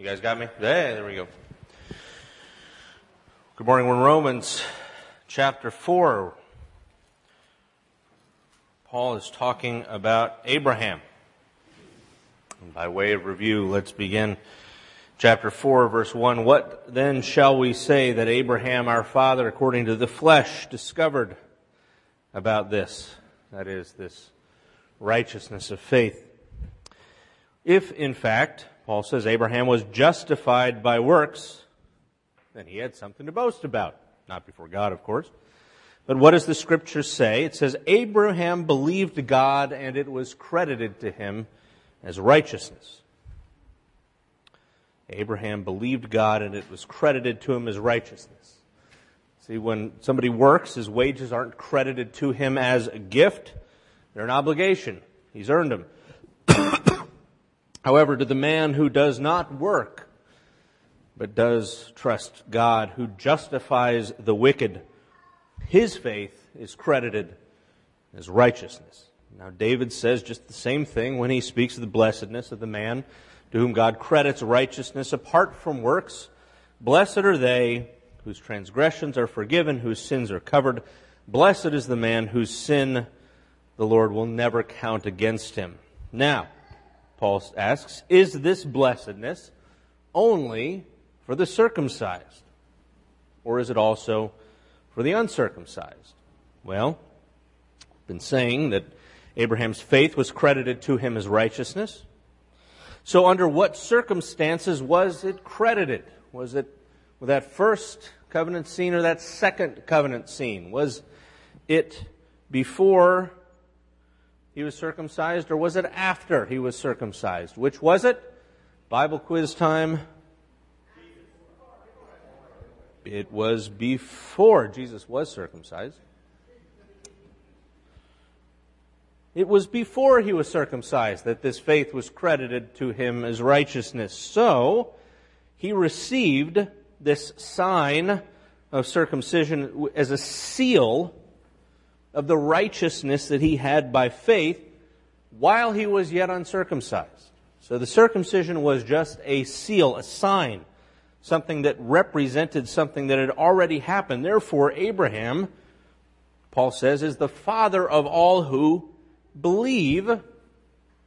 You guys got me? There we go. Good morning. We're in Romans chapter 4. Paul is talking about Abraham. And by way of review, let's begin chapter 4, verse 1. What then shall we say that Abraham, our father, according to the flesh, discovered about this? That is, this righteousness of faith. If, in fact, Paul says Abraham was justified by works, then he had something to boast about. Not before God, of course. But what does the scripture say? It says, Abraham believed God and it was credited to him as righteousness. Abraham believed God and it was credited to him as righteousness. See, when somebody works, his wages aren't credited to him as a gift. They're an obligation. He's earned them. However, to the man who does not work, but does trust God, who justifies the wicked, his faith is credited as righteousness. Now, David says just the same thing when he speaks of the blessedness of the man to whom God credits righteousness apart from works. Blessed are they whose transgressions are forgiven, whose sins are covered. Blessed is the man whose sin the Lord will never count against him. Now, Paul asks, is this blessedness only for the circumcised? Or is it also for the uncircumcised? Well, I've been saying that Abraham's faith was credited to him as righteousness. So under what circumstances was it credited? Was it with that first covenant scene or that second covenant scene? Was it before he was circumcised, or was it after he was circumcised? Which was it? Bible quiz time. It was before Jesus was circumcised. It was before he was circumcised that this faith was credited to him as righteousness. So, he received this sign of circumcision as a seal of the righteousness that he had by faith while he was yet uncircumcised. So the circumcision was just a seal, a sign, something that represented something that had already happened. Therefore, Abraham, Paul says, is the father of all who believe,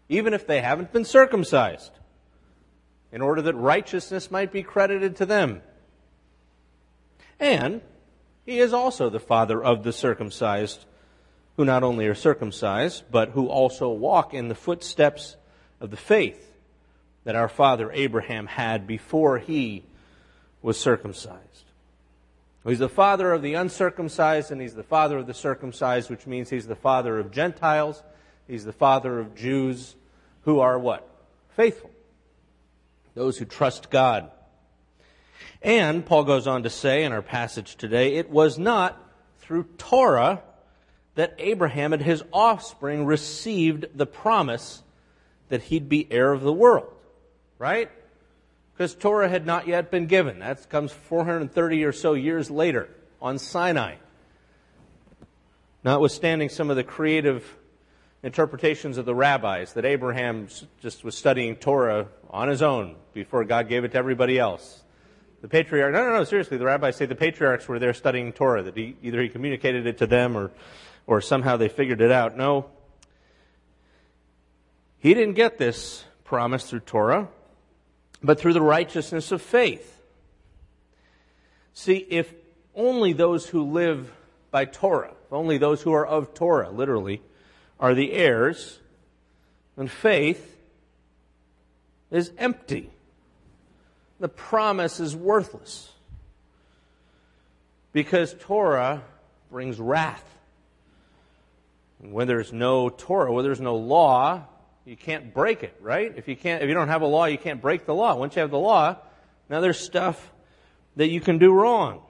even if they haven't been circumcised, in order that righteousness might be credited to them. And he is also the father of the circumcised who not only are circumcised, but who also walk in the footsteps of the faith that our father Abraham had before he was circumcised. He's the father of the uncircumcised and he's the father of the circumcised, which means he's the father of Gentiles. He's the father of Jews who are what? Faithful. Those who trust God. And Paul goes on to say in our passage today, it was not through Torah that Abraham and his offspring received the promise that he'd be heir of the world. Right? Because Torah had not yet been given. That comes 430 or so years later on Sinai. Notwithstanding some of the creative interpretations of the rabbis that Abraham just was studying Torah on his own before God gave it to everybody else. The patriarch, no, no, no, seriously, the rabbis say the patriarchs were there studying Torah, that he, either he communicated it to them or or somehow they figured it out. No. He didn't get this promise through Torah, but through the righteousness of faith. See, if only those who live by Torah, if only those who are of Torah, literally, are the heirs, then faith is empty. The promise is worthless. Because Torah brings wrath. When there's no Torah, when there's no law, you can't break it, right? If you can't, if you don't have a law, you can't break the law. Once you have the law, now there's stuff that you can do wrong.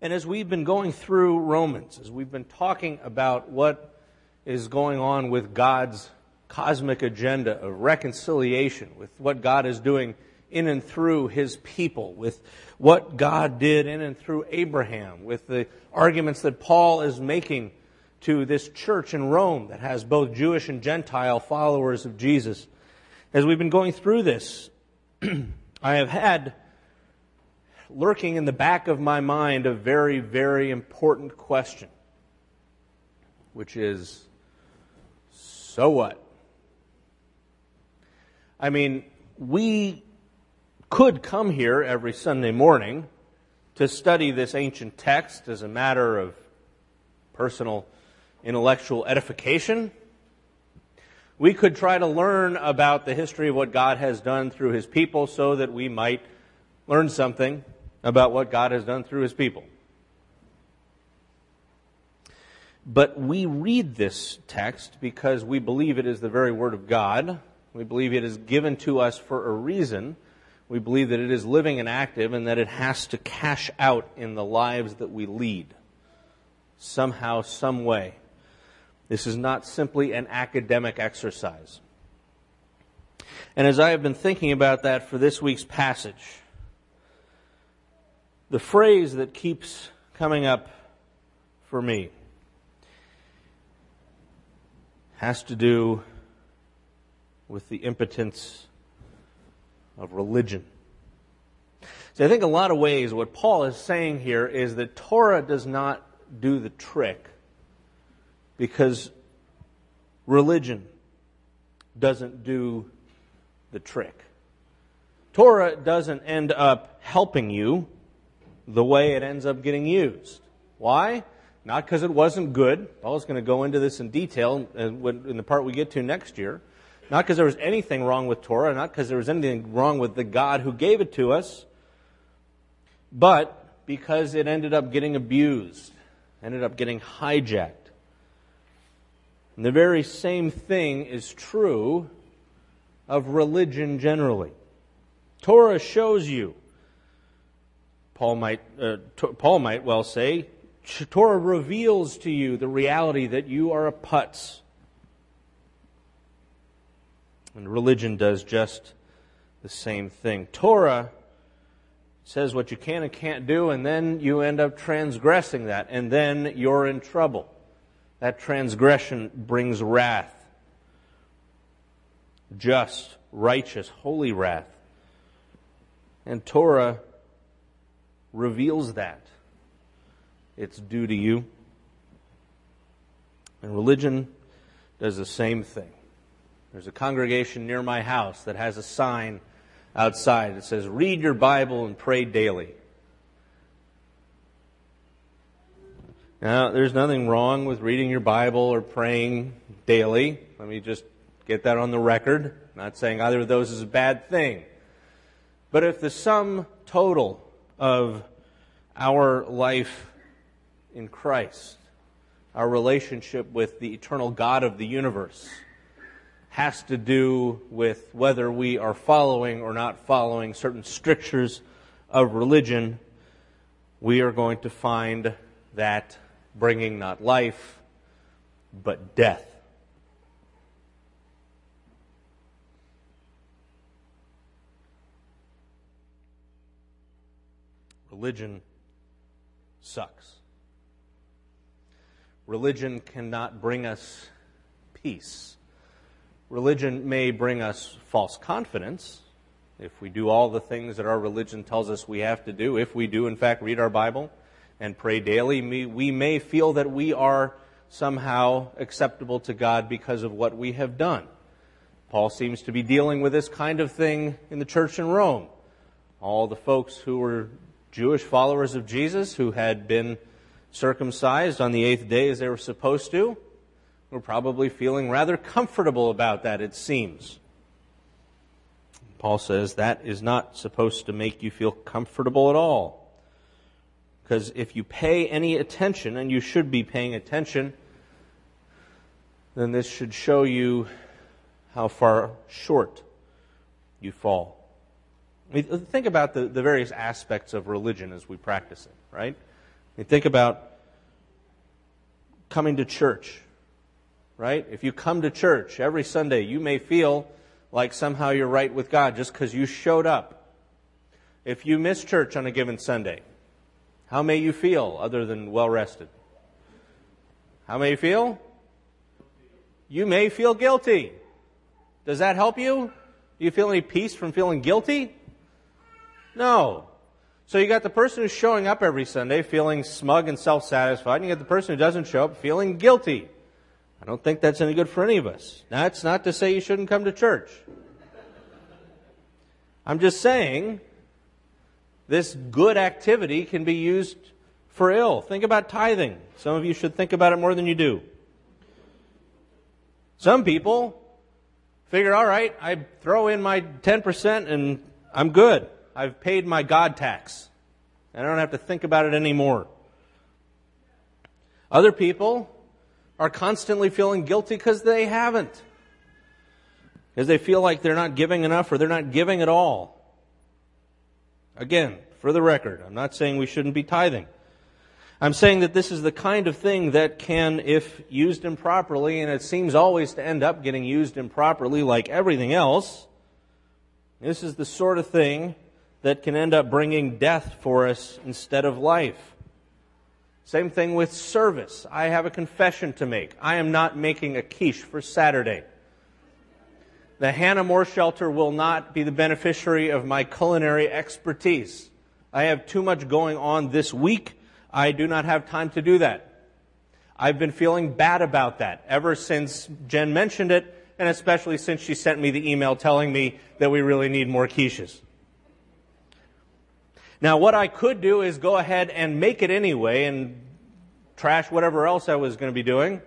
And as we've been going through Romans, as we've been talking about what is going on with God's cosmic agenda of reconciliation, with what God is doing in and through his people, with what God did in and through Abraham, with the arguments that Paul is making to this church in Rome that has both Jewish and Gentile followers of Jesus. As we've been going through this, I have had lurking in the back of my mind a very, very important question, which is so what? I mean, we could come here every Sunday morning to study this ancient text as a matter of personal intellectual edification. We could try to learn about the history of what God has done through his people so that we might learn something about what God has done through his people. But we read this text because we believe it is the very Word of God. We believe it is given to us for a reason. We believe that it is living and active and that it has to cash out in the lives that we lead. Somehow, some way. This is not simply an academic exercise. And as I have been thinking about that for this week's passage, the phrase that keeps coming up for me has to do with the impotence of religion. See, I think a lot of ways what Paul is saying here is that Torah does not do the trick because religion doesn't do the trick. Torah doesn't end up helping you the way it ends up getting used. Why? Not because it wasn't good. Paul's going to go into this in detail uh, in the part we get to next year. Not because there was anything wrong with Torah, not because there was anything wrong with the God who gave it to us, but because it ended up getting abused, ended up getting hijacked. And the very same thing is true of religion generally. Torah shows you, Paul might, uh, Paul might well say, Torah reveals to you the reality that you are a putz. And religion does just the same thing. Torah says what you can and can't do, and then you end up transgressing that, and then you're in trouble. That transgression brings wrath. Just, righteous, holy wrath. And Torah reveals that. It's due to you. And religion does the same thing. There's a congregation near my house that has a sign outside that says, Read your Bible and pray daily. Now, there's nothing wrong with reading your Bible or praying daily. Let me just get that on the record. I'm not saying either of those is a bad thing. But if the sum total of our life in Christ, our relationship with the eternal God of the universe, has to do with whether we are following or not following certain strictures of religion, we are going to find that bringing not life, but death. Religion sucks. Religion cannot bring us peace. Religion may bring us false confidence if we do all the things that our religion tells us we have to do, if we do, in fact, read our Bible and pray daily, we may feel that we are somehow acceptable to God because of what we have done. Paul seems to be dealing with this kind of thing in the church in Rome. All the folks who were Jewish followers of Jesus, who had been circumcised on the eighth day as they were supposed to, we're probably feeling rather comfortable about that, it seems. Paul says that is not supposed to make you feel comfortable at all. Because if you pay any attention, and you should be paying attention, then this should show you how far short you fall. I mean, think about the, the various aspects of religion as we practice it, right? I mean, think about coming to church right? If you come to church every Sunday, you may feel like somehow you're right with God just because you showed up. If you miss church on a given Sunday, how may you feel other than well rested? How may you feel? You may feel guilty. Does that help you? Do you feel any peace from feeling guilty? No. So you got the person who's showing up every Sunday feeling smug and self-satisfied, and you got the person who doesn't show up feeling guilty. I don't think that's any good for any of us. That's not to say you shouldn't come to church. I'm just saying this good activity can be used for ill. Think about tithing. Some of you should think about it more than you do. Some people figure, all right, I throw in my 10% and I'm good. I've paid my God tax. And I don't have to think about it anymore. Other people are constantly feeling guilty because they haven't. Because they feel like they're not giving enough or they're not giving at all. Again, for the record, I'm not saying we shouldn't be tithing. I'm saying that this is the kind of thing that can, if used improperly, and it seems always to end up getting used improperly like everything else, this is the sort of thing that can end up bringing death for us instead of life. Same thing with service. I have a confession to make. I am not making a quiche for Saturday. The Hannah More Shelter will not be the beneficiary of my culinary expertise. I have too much going on this week. I do not have time to do that. I've been feeling bad about that ever since Jen mentioned it, and especially since she sent me the email telling me that we really need more quiches. Now, what I could do is go ahead and make it anyway and trash whatever else I was going to be doing.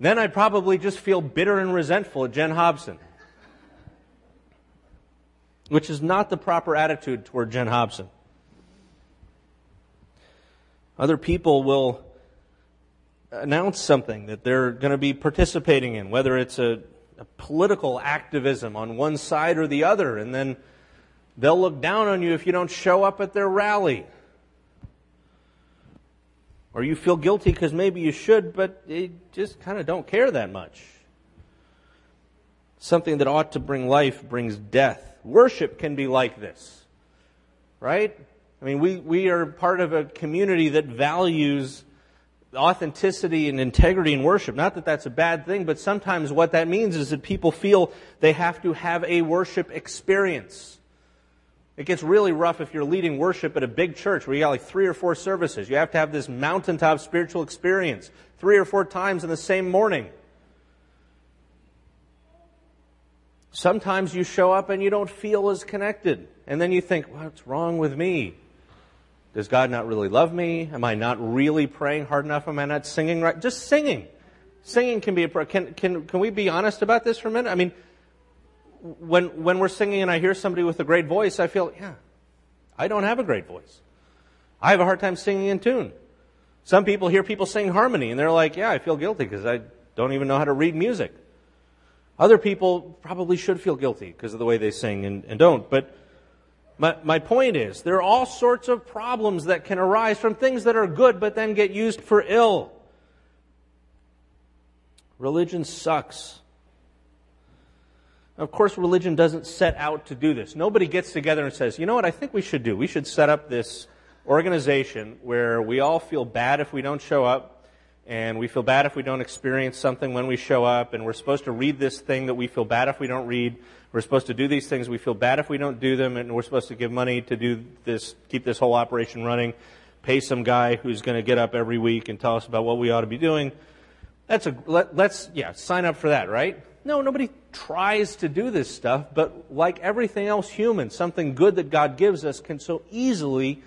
Then I'd probably just feel bitter and resentful at Jen Hobson, which is not the proper attitude toward Jen Hobson. Other people will announce something that they're going to be participating in, whether it's a, a, political activism on one side or the other, and then they'll look down on you if you don't show up at their rally. Or you feel guilty because maybe you should, but you just kind of don't care that much. Something that ought to bring life brings death. Worship can be like this, right? I mean, we, we are part of a community that values authenticity and integrity in worship. Not that that's a bad thing, but sometimes what that means is that people feel they have to have a worship experience. It gets really rough if you're leading worship at a big church where you got like three or four services. You have to have this mountaintop spiritual experience three or four times in the same morning. Sometimes you show up and you don't feel as connected. And then you think, what's wrong with me? Does God not really love me? Am I not really praying hard enough? Am I not singing right? Just singing. Singing can be a, can, can, can we be honest about this for a minute? I mean, when, when we're singing and I hear somebody with a great voice, I feel, yeah, I don't have a great voice. I have a hard time singing in tune. Some people hear people sing harmony and they're like, yeah, I feel guilty because I don't even know how to read music. Other people probably should feel guilty because of the way they sing and, and don't. But my, my point is, there are all sorts of problems that can arise from things that are good but then get used for ill. Religion sucks. Of course, religion doesn't set out to do this. Nobody gets together and says, you know what I think we should do? We should set up this organization where we all feel bad if we don't show up, and we feel bad if we don't experience something when we show up, and we're supposed to read this thing that we feel bad if we don't read. We're supposed to do these things we feel bad if we don't do them, and we're supposed to give money to do this, keep this whole operation running, pay some guy who's going to get up every week and tell us about what we ought to be doing. That's a, let, let's, yeah, sign up for that, right? No, nobody tries to do this stuff, but like everything else human, something good that God gives us can so easily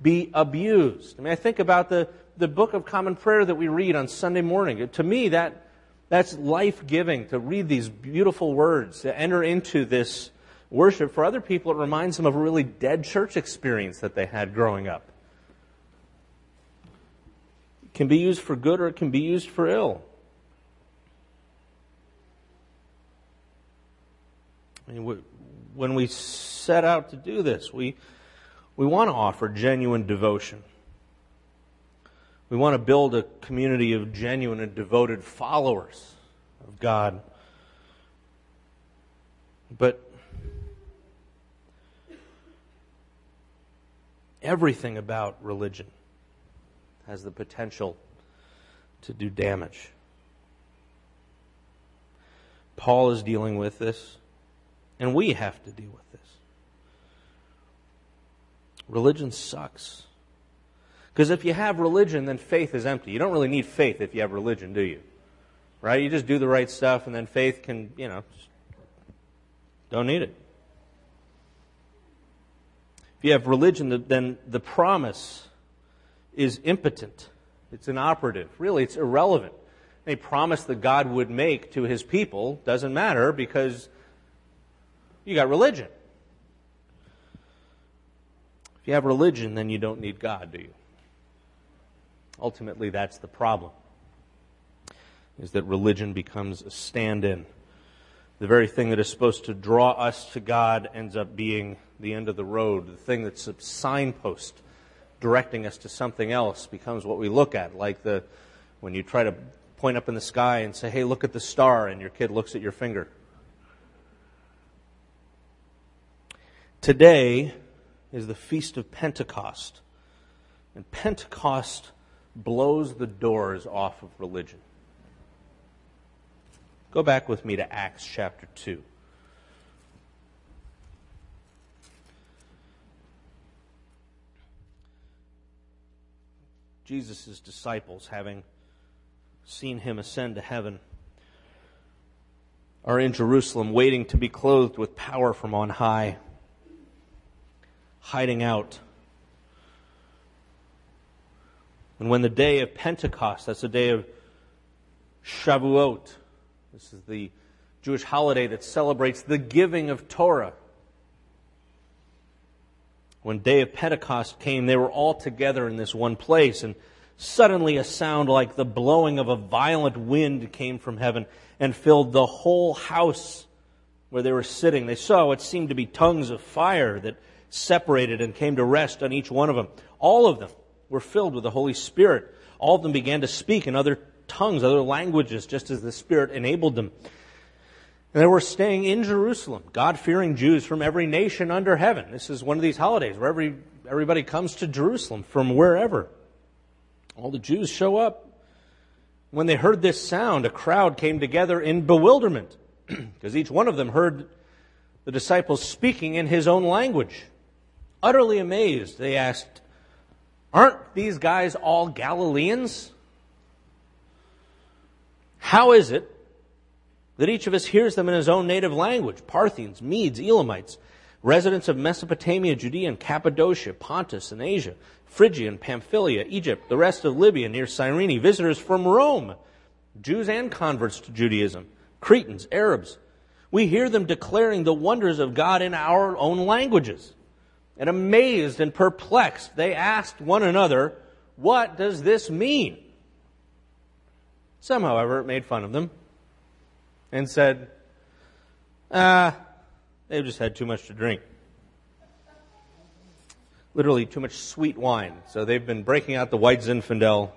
be abused. I mean, I think about the, the Book of Common Prayer that we read on Sunday morning. To me, that, that's life giving to read these beautiful words, to enter into this worship. For other people, it reminds them of a really dead church experience that they had growing up. It can be used for good or it can be used for ill. When we set out to do this, we, we want to offer genuine devotion. We want to build a community of genuine and devoted followers of God. But everything about religion has the potential to do damage. Paul is dealing with this, and we have to deal with this. Religion sucks. Because if you have religion, then faith is empty. You don't really need faith if you have religion, do you? Right? You just do the right stuff, and then faith can, you know, don't need it. If you have religion, then the promise is impotent. It's inoperative. Really, it's irrelevant. Any promise that God would make to his people doesn't matter because you got religion. If you have religion, then you don't need God, do you? Ultimately, that's the problem. Is that religion becomes a stand in. The very thing that is supposed to draw us to God ends up being the end of the road. The thing that's a signpost directing us to something else becomes what we look at, like the when you try to point up in the sky and say, "Hey, look at the star," and your kid looks at your finger. Today is the feast of Pentecost. And Pentecost blows the doors off of religion. Go back with me to Acts chapter 2. Jesus' disciples, having seen him ascend to heaven, are in Jerusalem waiting to be clothed with power from on high, hiding out. And when the day of Pentecost, that's the day of Shavuot, this is the Jewish holiday that celebrates the giving of Torah. When day of Pentecost came, they were all together in this one place, and suddenly a sound like the blowing of a violent wind came from heaven and filled the whole house where they were sitting. They saw what seemed to be tongues of fire that separated and came to rest on each one of them. All of them were filled with the Holy Spirit. All of them began to speak in other tongues, other languages, just as the Spirit enabled them. And they were staying in Jerusalem, God fearing Jews from every nation under heaven. This is one of these holidays where every, everybody comes to Jerusalem from wherever. All the Jews show up. When they heard this sound, a crowd came together in bewilderment because each one of them heard the disciples speaking in his own language. Utterly amazed, they asked, Aren't these guys all Galileans? How is it that each of us hears them in his own native language? Parthians, Medes, Elamites, residents of Mesopotamia, Judea, and Cappadocia, Pontus, and Asia, Phrygia and Pamphylia, Egypt, the rest of Libya near Cyrene, visitors from Rome, Jews and converts to Judaism, Cretans, Arabs. We hear them declaring the wonders of God in our own languages. And amazed and perplexed, they asked one another, What does this mean? Some, however, made fun of them and said, Ah, they've just had too much to drink. Literally, too much sweet wine. So they've been breaking out the white Zinfandel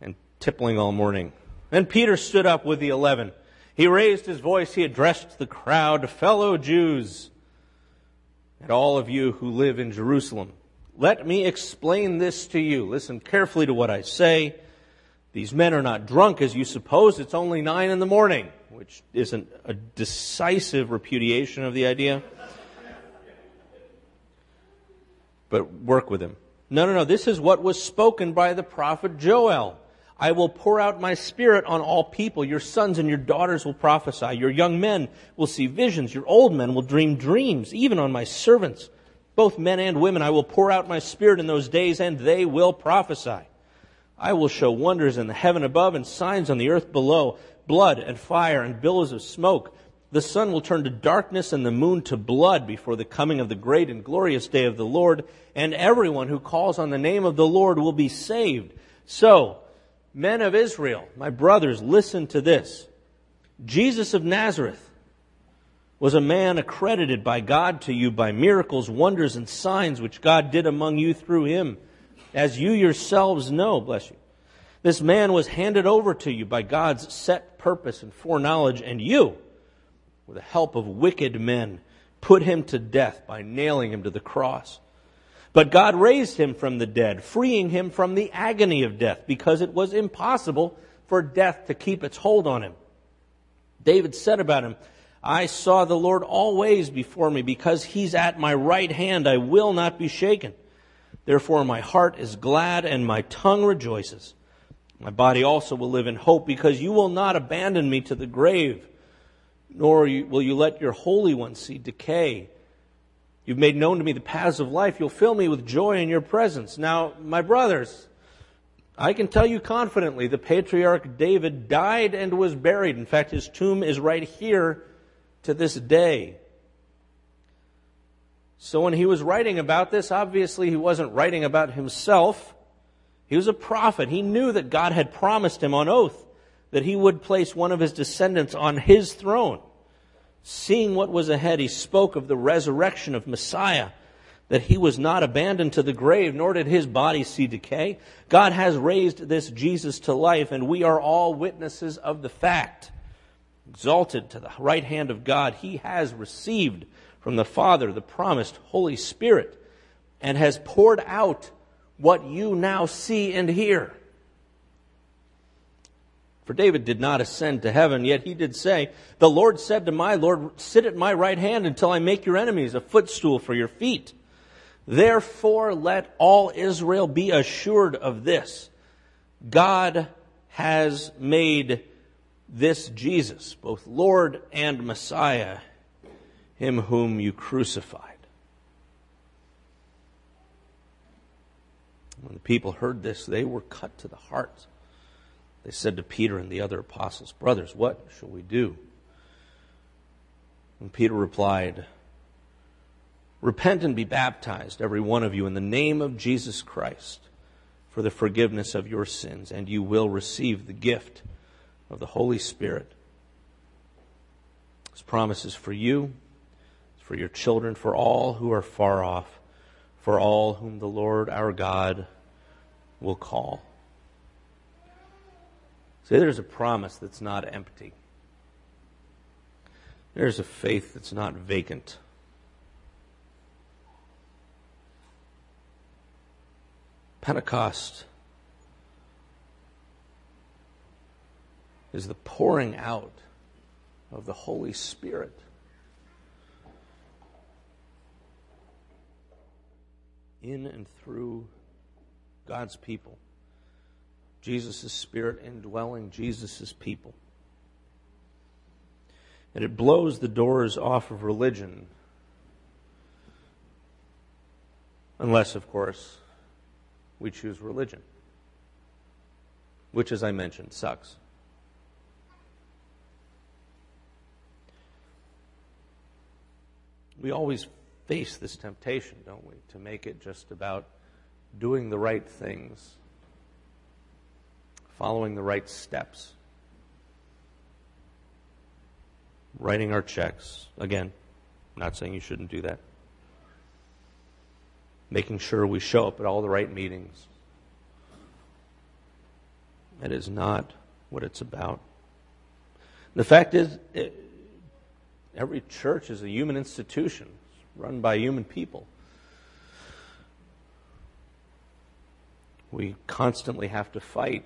and tippling all morning. Then Peter stood up with the eleven. He raised his voice. He addressed the crowd, fellow Jews, and all of you who live in Jerusalem. Let me explain this to you. Listen carefully to what I say. These men are not drunk as you suppose. It's only nine in the morning, which isn't a decisive repudiation of the idea. But work with him. No, no, no. This is what was spoken by the prophet Joel. I will pour out my spirit on all people. Your sons and your daughters will prophesy. Your young men will see visions. Your old men will dream dreams, even on my servants. Both men and women, I will pour out my spirit in those days, and they will prophesy. I will show wonders in the heaven above and signs on the earth below, blood and fire and billows of smoke. The sun will turn to darkness and the moon to blood before the coming of the great and glorious day of the Lord, and everyone who calls on the name of the Lord will be saved. So, men of Israel, my brothers, listen to this. Jesus of Nazareth was a man accredited by God to you by miracles, wonders, and signs which God did among you through him as you yourselves know, bless you. This man was handed over to you by God's set purpose and foreknowledge, and you, with the help of wicked men, put him to death by nailing him to the cross. But God raised him from the dead, freeing him from the agony of death, because it was impossible for death to keep its hold on him. David said about him, I saw the Lord always before me, because he's at my right hand, I will not be shaken. Therefore my heart is glad and my tongue rejoices. My body also will live in hope, because you will not abandon me to the grave, nor will you let your Holy One see decay. You've made known to me the paths of life. You'll fill me with joy in your presence. Now, my brothers, I can tell you confidently the patriarch David died and was buried. In fact, his tomb is right here to this day. So when he was writing about this, obviously he wasn't writing about himself. He was a prophet. He knew that God had promised him on oath that he would place one of his descendants on his throne. Seeing what was ahead, he spoke of the resurrection of Messiah, that he was not abandoned to the grave, nor did his body see decay. God has raised this Jesus to life, and we are all witnesses of the fact. Exalted to the right hand of God, he has received from the Father the promised Holy Spirit and has poured out what you now see and hear. For David did not ascend to heaven, yet he did say, The Lord said to my Lord, Sit at my right hand until I make your enemies a footstool for your feet. Therefore, let all Israel be assured of this God has made this Jesus, both Lord and Messiah, him whom you crucified. When the people heard this, they were cut to the heart they said to Peter and the other apostles, Brothers, what shall we do? And Peter replied, Repent and be baptized, every one of you, in the name of Jesus Christ for the forgiveness of your sins, and you will receive the gift of the Holy Spirit. This promise is for you, for your children, for all who are far off, for all whom the Lord our God will call. See, there's a promise that's not empty. There's a faith that's not vacant. Pentecost is the pouring out of the Holy Spirit. In and through God's people. Jesus' Spirit indwelling Jesus' people. And it blows the doors off of religion. Unless, of course, we choose religion. Which, as I mentioned, sucks. We always face this temptation, don't we, to make it just about doing the right things following the right steps, writing our checks. Again, not saying you shouldn't do that. Making sure we show up at all the right meetings. That is not what it's about. The fact is, it, every church is a human institution it's run by human people. We constantly have to fight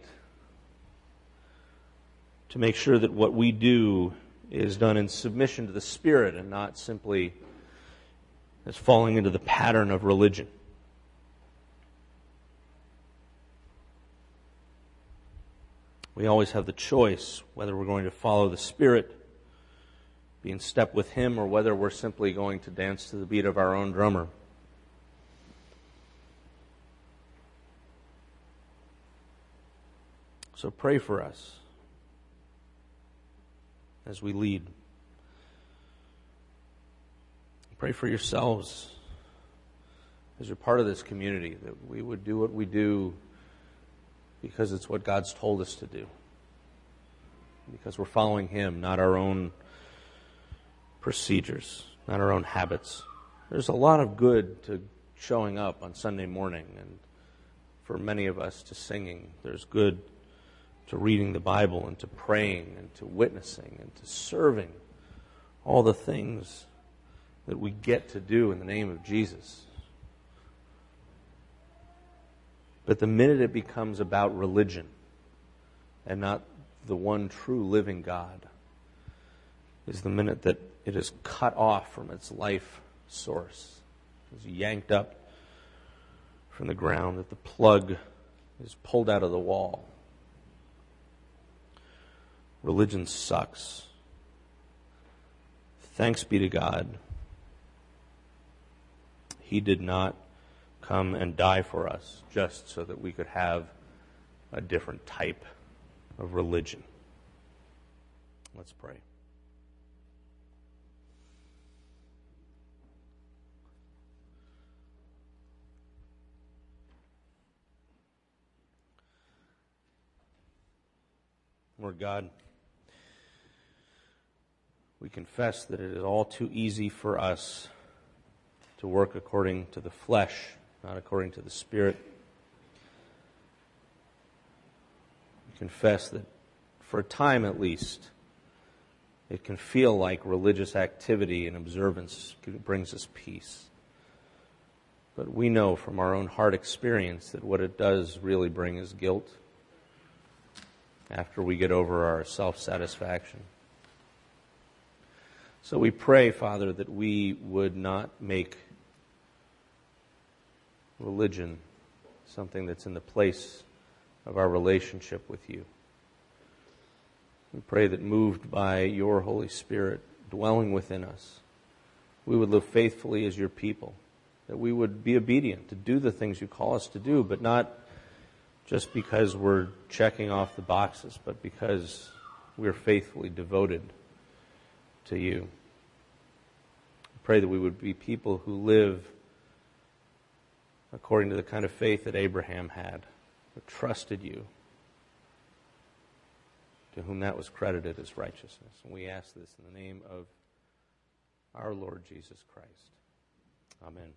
to make sure that what we do is done in submission to the Spirit and not simply as falling into the pattern of religion. We always have the choice whether we're going to follow the Spirit, be in step with Him, or whether we're simply going to dance to the beat of our own drummer. So pray for us as we lead. Pray for yourselves as you're part of this community that we would do what we do because it's what God's told us to do. Because we're following Him, not our own procedures, not our own habits. There's a lot of good to showing up on Sunday morning, and for many of us to singing. There's good to reading the Bible and to praying and to witnessing and to serving. All the things that we get to do in the name of Jesus. But the minute it becomes about religion and not the one true living God is the minute that it is cut off from its life source, is yanked up from the ground, that the plug is pulled out of the wall. Religion sucks. Thanks be to God. He did not come and die for us just so that we could have a different type of religion. Let's pray. Lord God, we confess that it is all too easy for us to work according to the flesh, not according to the Spirit. We confess that for a time at least, it can feel like religious activity and observance brings us peace. But we know from our own heart experience that what it does really bring is guilt after we get over our self satisfaction. So we pray, Father, that we would not make religion something that's in the place of our relationship with you. We pray that moved by your Holy Spirit dwelling within us, we would live faithfully as your people, that we would be obedient to do the things you call us to do, but not just because we're checking off the boxes, but because we're faithfully devoted to you. I pray that we would be people who live according to the kind of faith that Abraham had, who trusted you, to whom that was credited as righteousness. And we ask this in the name of our Lord Jesus Christ. Amen.